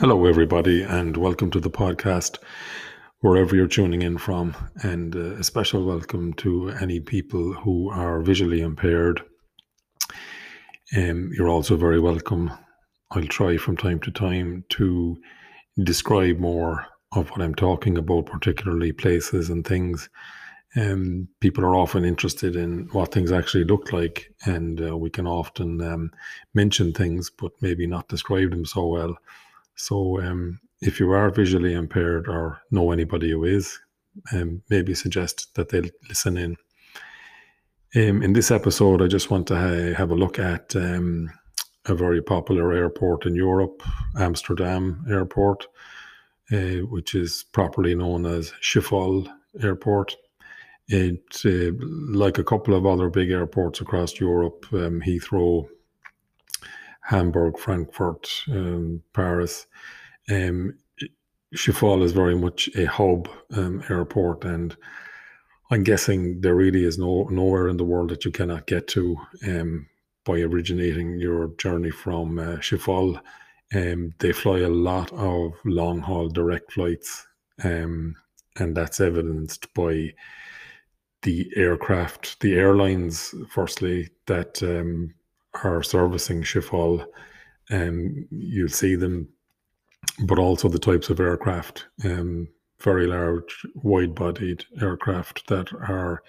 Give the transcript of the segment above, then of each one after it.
Hello, everybody, and welcome to the podcast, wherever you're tuning in from. And uh, a special welcome to any people who are visually impaired. Um, you're also very welcome. I'll try from time to time to describe more of what I'm talking about, particularly places and things. Um, people are often interested in what things actually look like, and uh, we can often um, mention things, but maybe not describe them so well. So, um, if you are visually impaired or know anybody who is, um, maybe suggest that they listen in. Um, in this episode, I just want to ha- have a look at um, a very popular airport in Europe, Amsterdam Airport, uh, which is properly known as Schiphol Airport. It, uh, like a couple of other big airports across Europe, um, Heathrow, Hamburg, Frankfurt, um, Paris. Um, Schiphol is very much a hub um, airport, and I'm guessing there really is no nowhere in the world that you cannot get to um, by originating your journey from uh, Schiphol. Um, they fly a lot of long haul direct flights, um, and that's evidenced by the aircraft, the airlines, firstly, that um, are servicing Schiphol, um, you'll see them, but also the types of aircraft, um, very large, wide bodied aircraft that are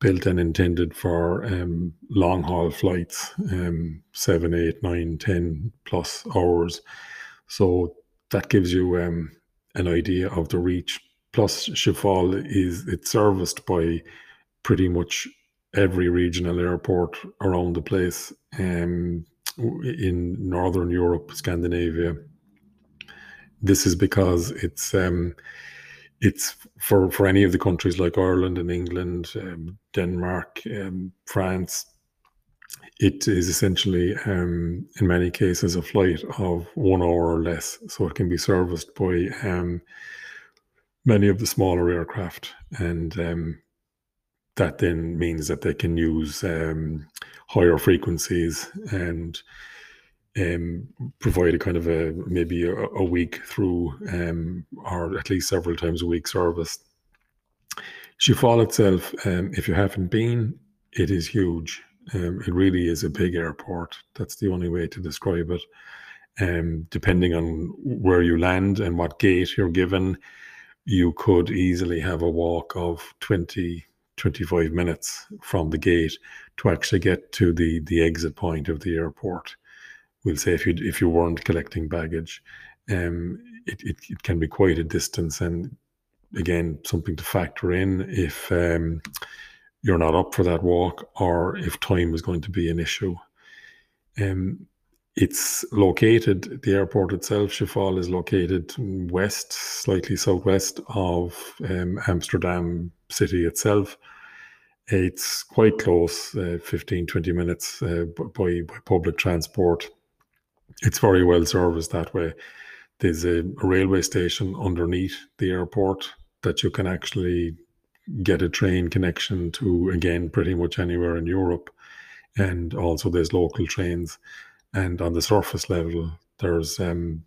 built and intended for um, long haul flights, um, seven, eight, nine, ten plus hours. So that gives you um, an idea of the reach. Plus, Schiphol is it's serviced by pretty much every regional airport around the place um, in Northern Europe, Scandinavia. This is because it's um, it's for, for any of the countries like Ireland and England, um, Denmark, um, France. It is essentially, um, in many cases, a flight of one hour or less, so it can be serviced by um, many of the smaller aircraft and that then means that they can use um, higher frequencies and um, provide a kind of a maybe a, a week through um, or at least several times a week service. Schiphol itself, um, if you haven't been, it is huge. Um, it really is a big airport. That's the only way to describe it. Um, depending on where you land and what gate you're given, you could easily have a walk of 20, 25 minutes from the gate to actually get to the the exit point of the airport. We'll say if you if you weren't collecting baggage, um, it, it, it can be quite a distance, and again something to factor in if um, you're not up for that walk or if time is going to be an issue. Um, it's located, the airport itself, Schiphol, is located west, slightly southwest of um, Amsterdam city itself. It's quite close, uh, 15, 20 minutes uh, by, by public transport. It's very well serviced that way. There's a, a railway station underneath the airport that you can actually get a train connection to, again, pretty much anywhere in Europe. And also, there's local trains and on the surface level, there's um,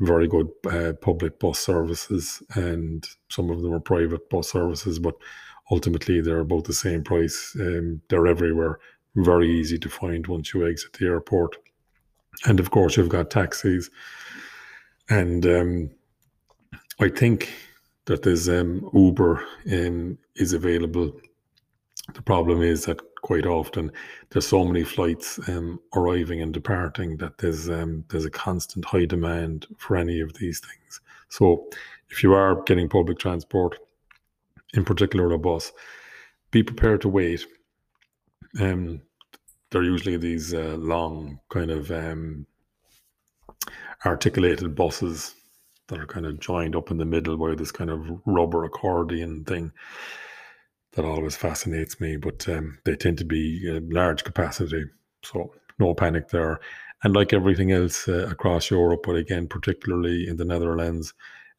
very good uh, public bus services, and some of them are private bus services, but ultimately they're about the same price. Um, they're everywhere, very easy to find once you exit the airport. And of course, you've got taxis. And um, I think that there's um, Uber um, is available. The problem is that quite often. There's so many flights um, arriving and departing that there's um, there's a constant high demand for any of these things. So if you are getting public transport, in particular a bus, be prepared to wait. Um, they're usually these uh, long kind of um, articulated buses that are kind of joined up in the middle by this kind of rubber accordion thing that always fascinates me. But um, they tend to be a large capacity, so no panic there. And like everything else uh, across Europe, but again, particularly in the Netherlands,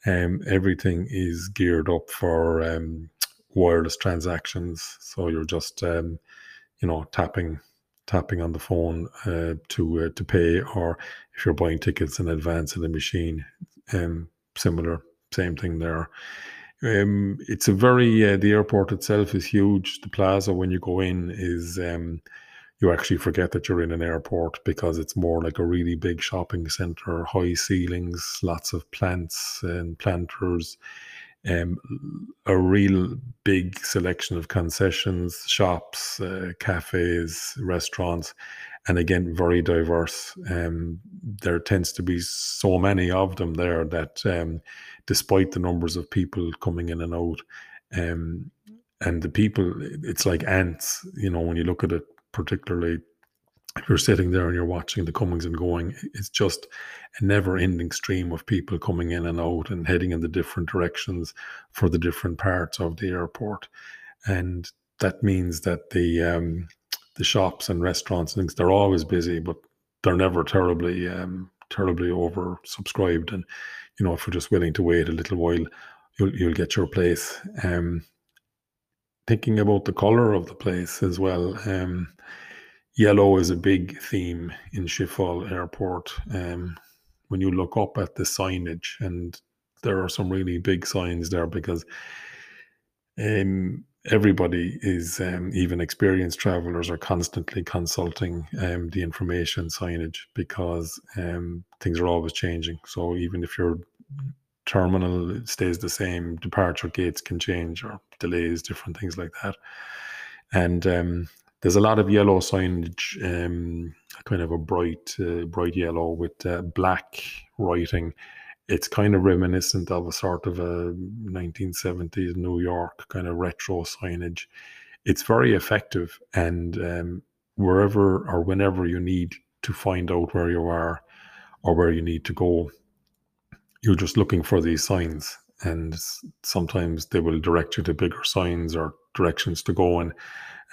um, everything is geared up for um, wireless transactions. So you're just, um, you know, tapping tapping on the phone uh, to uh, to pay, or if you're buying tickets in advance in the machine, Um, similar, same thing there. Um, it's a very uh, the airport itself is huge. The plaza when you go in is um, you actually forget that you're in an airport because it's more like a really big shopping center, high ceilings, lots of plants and planters, um, a real big selection of concessions, shops, uh, cafes, restaurants, and again, very diverse. Um, there tends to be so many of them there that, um, despite the numbers of people coming in and out, um, and the people, it's like ants. You know, when you look at it particularly if you're sitting there and you're watching the comings and going, it's just a never ending stream of people coming in and out and heading in the different directions for the different parts of the airport. And that means that the um, the shops and restaurants and things they're always busy, but they're never terribly um, terribly oversubscribed. And you know, if you're just willing to wait a little while, you'll you'll get your place. Um, thinking about the color of the place as well. Um, yellow is a big theme in Schiphol Airport. Um, when you look up at the signage, and there are some really big signs there because um, everybody is, um, even experienced travelers, are constantly consulting um, the information signage because um, things are always changing. So even if your terminal stays the same, departure gates can change or delays, different things like that. And um, there's a lot of yellow signage, um, kind of a bright, uh, bright yellow with uh, black writing. It's kind of reminiscent of a sort of a 1970s New York kind of retro signage. It's very effective, and um, wherever or whenever you need to find out where you are or where you need to go, you're just looking for these signs and sometimes they will direct you to bigger signs or directions to go in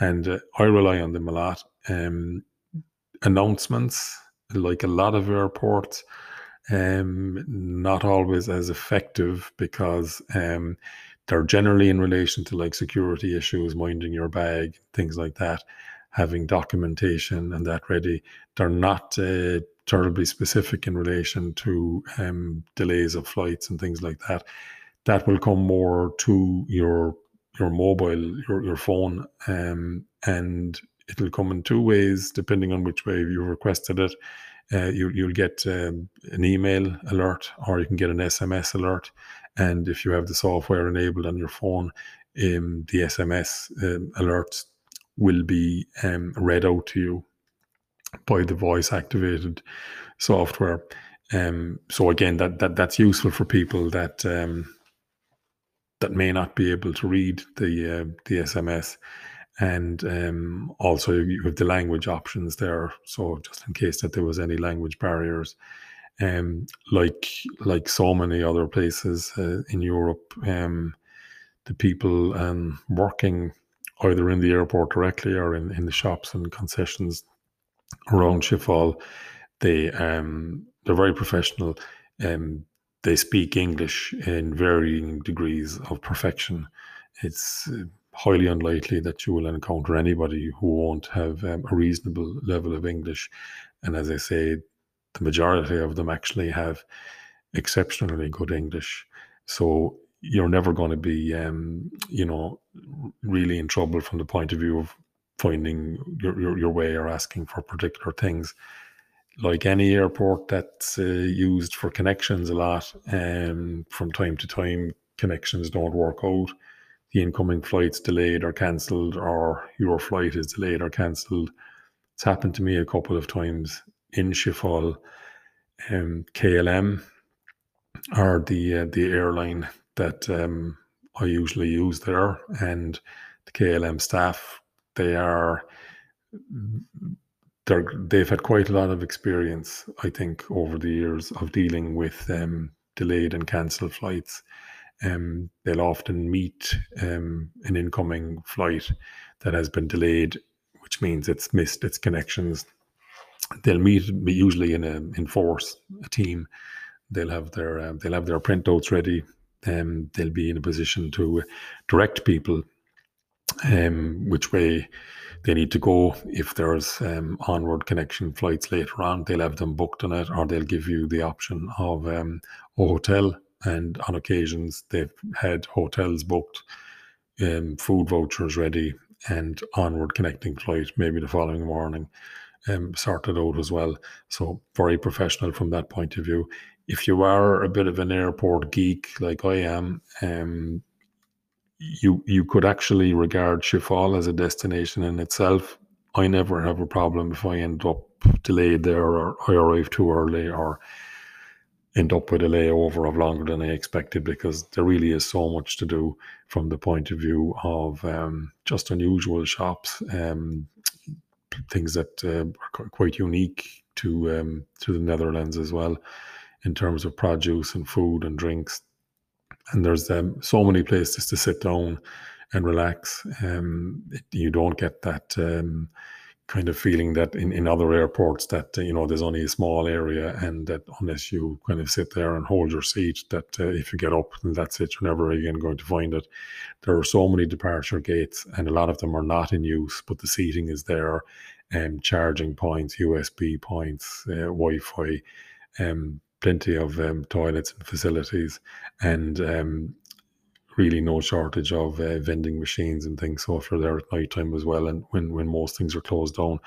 and uh, i rely on them a lot um, announcements like a lot of airports um, not always as effective because um, they're generally in relation to like security issues minding your bag things like that having documentation and that ready they're not uh, terribly specific in relation to um, delays of flights and things like that. That will come more to your your mobile, your your phone, um, and it'll come in two ways depending on which way you requested it. Uh, you, you'll get um, an email alert or you can get an SMS alert. And if you have the software enabled on your phone, um, the SMS um, alerts will be um, read out to you by the voice activated software. Um, so again, that, that that's useful for people that um, that may not be able to read the uh, the SMS, and um, also you have the language options there. So just in case that there was any language barriers, um, like like so many other places uh, in Europe, um, the people um, working either in the airport directly or in, in the shops and concessions around Schiphol. They um, they're very professional. Um, they speak English in varying degrees of perfection. It's uh, highly unlikely that you will encounter anybody who won't have um, a reasonable level of English. And as I say, the majority of them actually have exceptionally good English. So you're never going to be, um, you know, really in trouble from the point of view of finding your, your, your way or asking for particular things. Like any airport that's uh, used for connections a lot, um, from time to time, connections don't work out. The incoming flight's delayed or cancelled, or your flight is delayed or cancelled. It's happened to me a couple of times in Schiphol. Um, KLM are the uh, the airline that um, I usually use there, and the KLM staff they are they're they've had quite a lot of experience, I think, over the years of dealing with um, delayed and cancelled flights. Um, they'll often meet um, an incoming flight that has been delayed, which means it's missed its connections. They'll meet usually in a in force, a team. They'll have their uh, they'll have their printouts ready. and they'll be in a position to direct people um, which way they need to go. If there's um, onward connection flights later on, they'll have them booked on it, or they'll give you the option of um, a hotel. And on occasions, they've had hotels booked, um, food vouchers ready, and onward connecting flight maybe the following morning um, sorted out as well. So very professional from that point of view. If you are a bit of an airport geek like I am, um, you you could actually regard Schiphol as a destination in itself. I never have a problem if I end up delayed there or I arrive too early or end up with a layover of longer than I expected because there really is so much to do from the point of view of um, just unusual shops, um, things that uh, are quite unique to um, to the Netherlands as well in terms of produce and food and drinks and there's um, so many places to sit down and relax. Um, you don't get that kind of feeling that in, in other airports that uh, you know there's only a small area and that unless you kind of sit there and hold your seat that uh, if you get up and that's it you're never again going to find it. There are so many departure gates and a lot of them are not in use but the seating is there and um, charging points usb points uh, wi-fi um, plenty of um, toilets and facilities, and um, really no shortage of uh, vending machines and things. So if you're there at night time as well, and when when most things are closed down,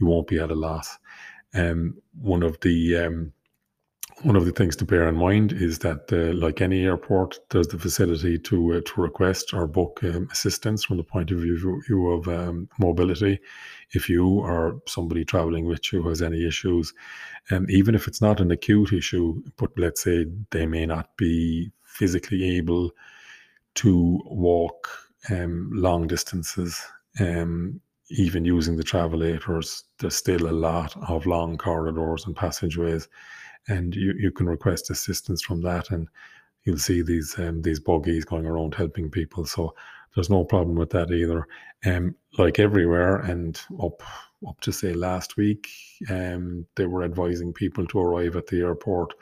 you won't be at a loss. Um, one of the um, one of the things to bear in mind is that, uh, like any airport, there's the facility to uh, to request or book um, assistance from the point of view of um, mobility. If you or somebody traveling with you has any issues, um, even if it's not an acute issue, but let's say they may not be physically able to walk um, long distances, um, even using the travelators, there's still a lot of long corridors and passageways and you, you can request assistance from that and you'll see these um, these buggies going around helping people so there's no problem with that either. Um like everywhere and up up to say last week um they were advising people to arrive at the airport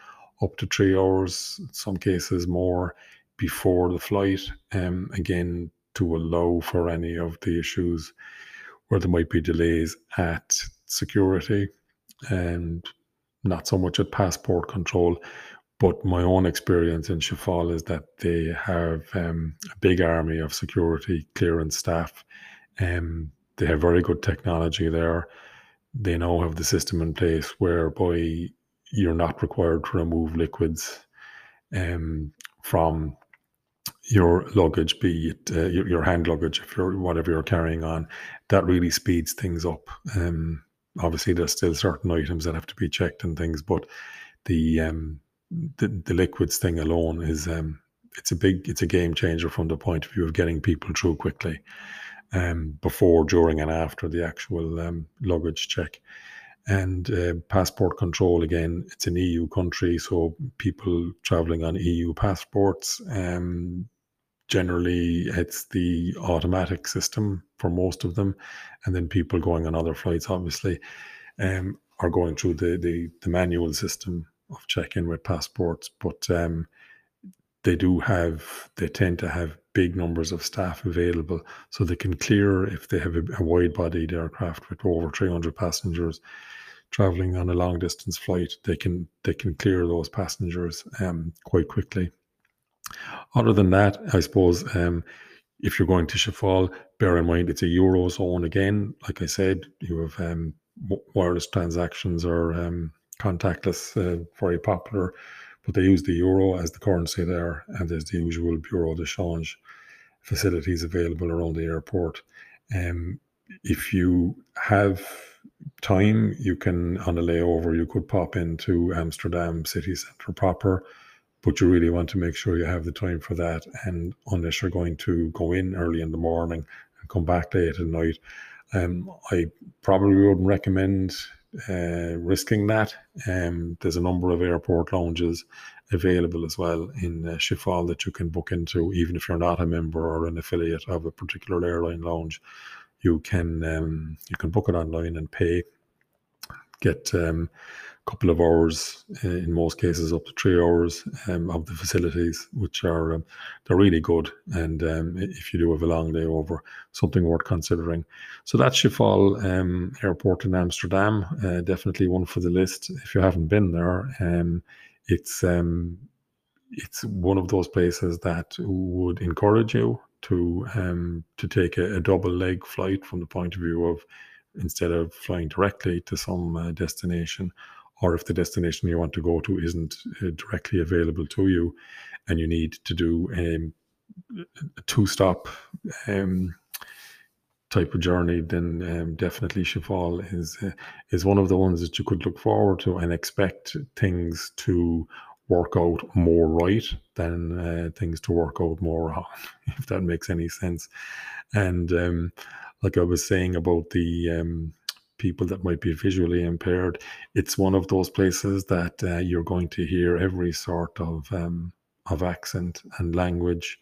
up to three hours some cases more before the flight um again to allow for any of the issues where there might be delays at security and not so much at passport control. But my own experience in Schiphol is that they have um, a big army of security clearance staff. Um, they have very good technology there. They now have the system in place whereby you're not required to remove liquids um, from your luggage, be it uh, your, your, hand luggage, if you're whatever you're carrying on. That really speeds things up. Um, obviously there's still certain items that have to be checked and things, but the um, the, the liquids thing alone is um, it's a big it's a game changer from the point of view of getting people through quickly um, before, during, and after the actual um, luggage check. And uh, passport control again, it's an EU country, so people traveling on EU passports um, generally it's the automatic system for most of them and then people going on other flights obviously um, are going through the, the, the manual system of check-in with passports. But um, they do have they tend to have big numbers of staff available so they can clear if they have a, a wide bodied aircraft with over 300 passengers traveling on a long distance flight. They can they can clear those passengers um, quite quickly other than that, I suppose um, if you're going to Schiphol, bear in mind it's a euro eurozone again. Like I said, you have um, wireless transactions or um, contactless, uh, very popular, but they use the euro as the currency there, and there's the usual bureau de change facilities available around the airport. Um, if you have time, you can on a layover, you could pop into Amsterdam city centre proper but you really want to make sure you have the time for that. And unless you're going to go in early in the morning and come back late at night, um, I probably wouldn't recommend uh, risking that. Um, there's a number of airport lounges available as well in uh, Schiphol that you can book into, even if you're not a member or an affiliate of a particular airline lounge. You can um, you can book it online and pay, get um, couple of hours, uh, in most cases up to three hours um, of the facilities, which are um, they're really good. And um, if you do have a long day over, something worth considering. So that's Schiphol um, Airport in Amsterdam. Uh, definitely one for the list. If you haven't been there, um, it's it's one of those places that would encourage you to um, to take a, a, double leg flight from the point of view of instead of flying directly to some uh, destination, or if the destination you want to go to isn't uh, directly available to you, and you need to do a, a two stop um, type of journey, then um, definitely Schiphol is uh, is one of the ones that you could look forward to and expect things to work out more right than uh, things to work out more wrong, if that makes any sense. And um, like I was saying about the um, people that might be visually impaired, it's one of those places that uh, you're going to hear every sort of um, of accent and language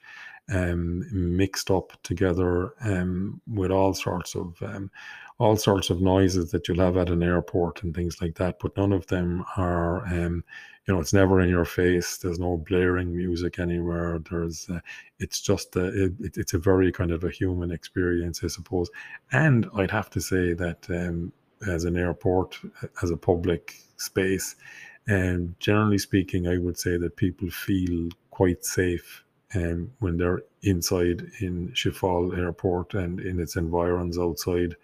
um, mixed up together um, with all sorts of um, all sorts of noises that you'll have at an airport and things like that. But none of them are, um, you know, it's never in your face. There's no blaring music anywhere. There's, uh, it's just, a, it, it's a very kind of a human experience, I suppose. And I'd have to say that um, as an airport, as a public space, and um, generally speaking, I would say that people feel quite safe um, when they're inside in Schiphol Airport and in its environs outside.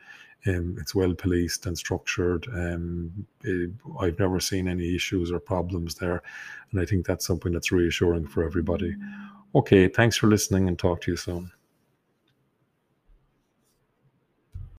Um, it's well policed and structured. Um, it, I've never seen any issues or problems there. And I think that's something that's reassuring for everybody. Okay, thanks for listening and talk to you soon.